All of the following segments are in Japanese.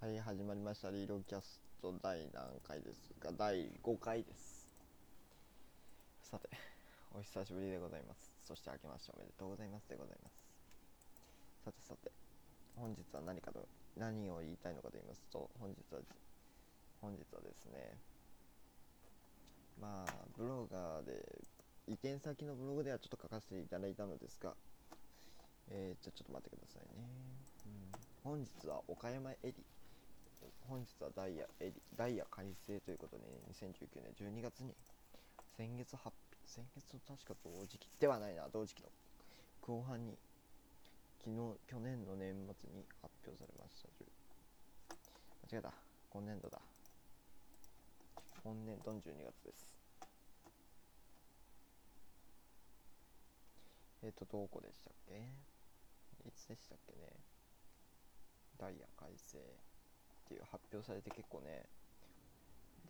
はい始まりました。リードキャスト第何回ですか？第5回です。さてお久しぶりでございます。そして明けましておめでとうございます。でございますさてさて本日は何かと何を言いたいのかと言いますと本日は本日はですねまあブロガーで移転先のブログではちょっと書かせていただいたのですがえー、じゃちょっと待ってくださいね、うん、本日は岡山エリ。本日はダイヤエリダイヤ改正ということで、2019年12月に先月発表先月の確か同時期ではないな同時期の後半に昨日去年の年末に発表されました間違えた。今年度だ。今年度の12月です。えっ、ー、とどこでしたっけ？いつでしたっけね？ダイヤ改正。っていう発表されて結構ね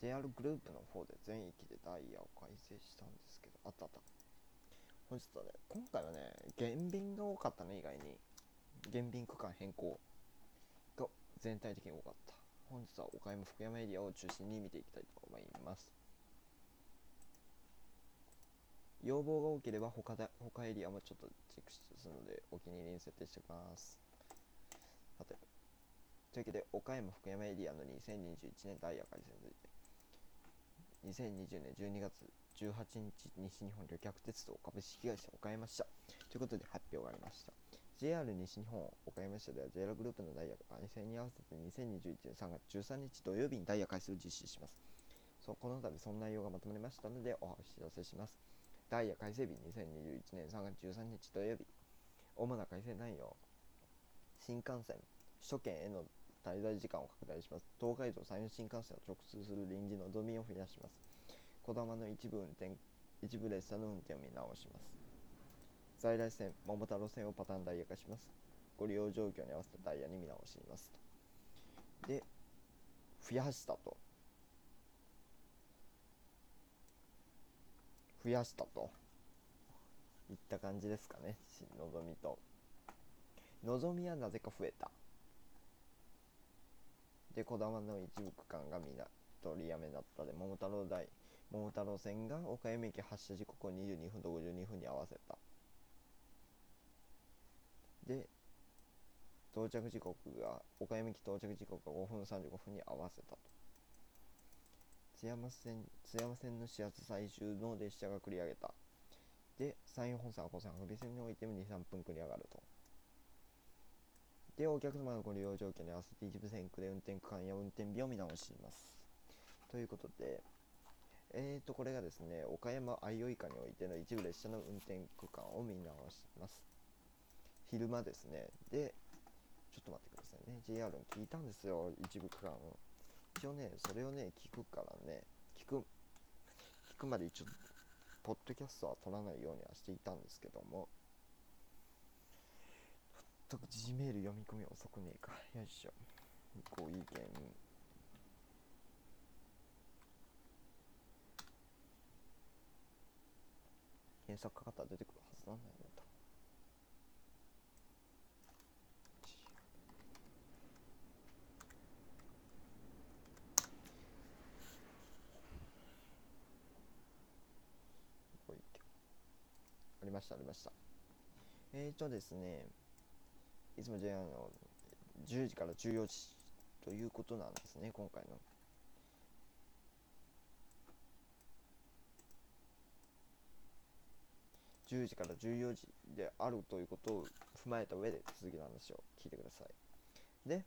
JR グループの方で全域でダイヤを改正したんですけどあったあった。本日はね今回はね減便が多かったね意外に。減便区間変更が全体的に多かった。本日は岡山福山エリアを中心に見ていきたいと思います。要望が多ければ他で他エリアもちょっとチェックするのでお気に入りに設定しておきます。さてというわけで、岡山福山エリアの2021年ダイヤ改正について、2020年12月18日、西日本旅客鉄道株式会社岡山支社ということで発表がありました。JR 西日本岡山支社では JR グループのダイヤ改正に合わせて2021年3月13日土曜日にダイヤ改正を実施します。そうこの度その内容がまとまりましたのでお知らせします。ダイヤ改正日2021年3月13日土曜日。主な改正内容。新幹線、首都圏への滞在時間を拡大します。東海道山陽新幹線を直通する臨時のぞみを増やします。こだまの一部運転、一部列車の運転を見直します。在来線、桃太郎線をパターンダイヤ化します。ご利用状況に合わせたダイヤに見直します。で、増やしたと。増やしたと。いった感じですかね。のぞみと。のぞみはなぜか増えた。で、こだまの一部区間がみな取りやめだったで、桃太郎台、桃太郎線が岡山駅発車時刻を22分と52分に合わせた。で、到着時刻が、岡山駅到着時刻が5分35分に合わせたと。津山線、津山線の始発最終の列車が繰り上げた。で、山陽本線、赤線、北線においても2、3分繰り上がると。で、お客様のご利用条件に合わせて一部線区で運転区間や運転日を見直します。ということで、えーと、これがですね、岡山相生下においての一部列車の運転区間を見直します。昼間ですね。で、ちょっと待ってくださいね。JR に聞いたんですよ、一部区間を。一応ね、それをね、聞くからね、聞く、聞くまで一応、ポッドキャストは撮らないようにはしていたんですけども、と G メール読み込み遅くねえか。よいしょ。ご意見。検索かかったら出てくるはずなんだよね。ありました、ありました。えーとですね、いつも JR の10時から14時ということなんですね、今回の。10時から14時であるということを踏まえた上で続きの話を聞いてください。で、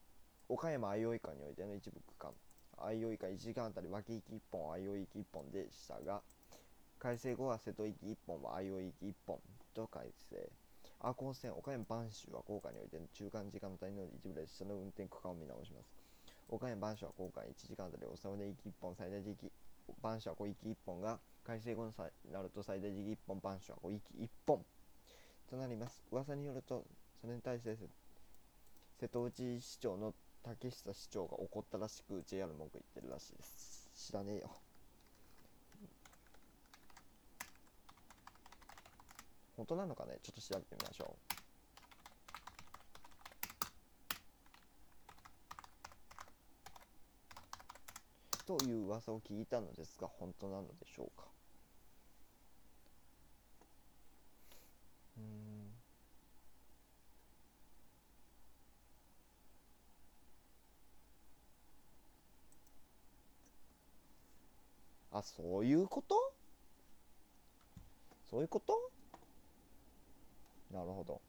岡山相生間においての一部区間、相生間1時間あたり脇行き1本、相生行き1本でしたが、改正後は瀬戸行き1本は相生行き1本と改正。赤穂線岡山播州は高架において中間時間帯の一部列車の運転区間を見直します。岡山播州は高架1時間あたりおさまで行き1本最大時期播州は小行き1本が改正後になると最大時期1本播州は小行き1本となります。噂によるとそれに対して瀬戸内市長の竹下市長が怒ったらしく JR 文句言ってるらしいです。知らねえよ。本当なのかね？ちょっと調べてみましょう。という噂を聞いたのですが本当なのでしょうか？うん。あそういうこと？そういうこと？なるほど。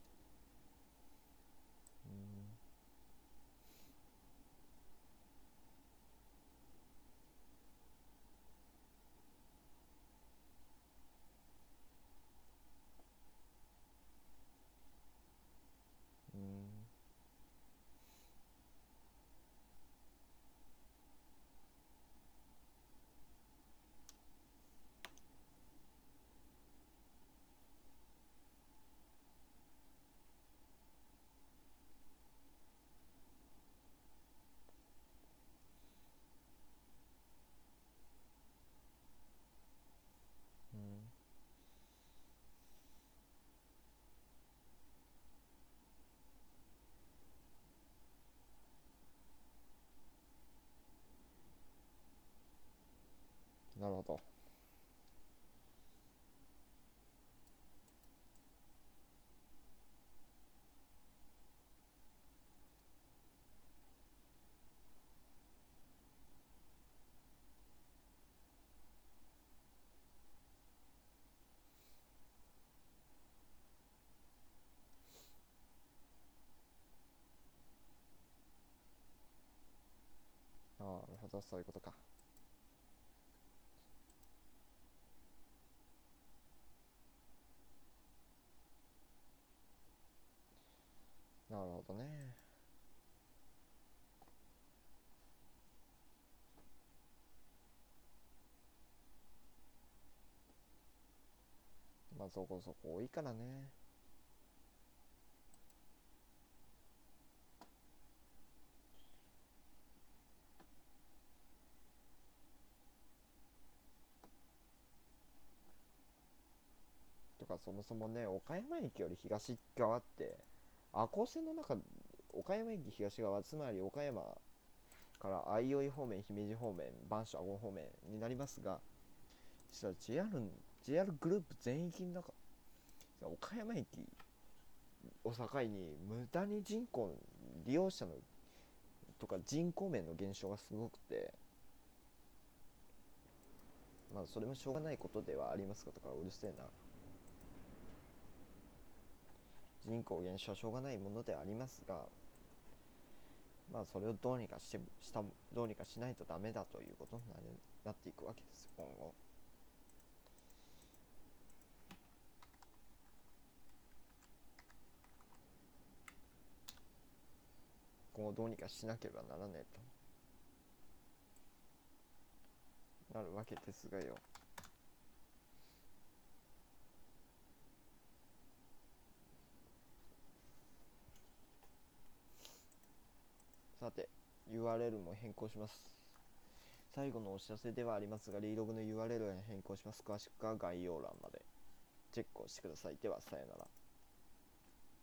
なるほど。ああなるほどそういうことかなるほどね。まあそこそこ多いからね。とかそもそもね岡山駅より東側って赤穂線の中岡山駅東側つまり岡山から相生方面姫路方面播州阿児方面になりますが実は JR, JR グループ全域の中岡山駅を境に無駄に人口利用者のとか人口面の減少がすごくてまあそれもしょうがないことではありますがとかうるせえな。人口減少はしょうがないものではありますがまあそれをどうにかしてしたどうにかしないとダメだということになるなっていくわけです今後。今後どうにかしなければならねえと。なるわけですがよさて URL も変更します。最後のお知らせではありますがリーログの URL を変更します。詳しくは概要欄までチェックをしてください。ではさよなら。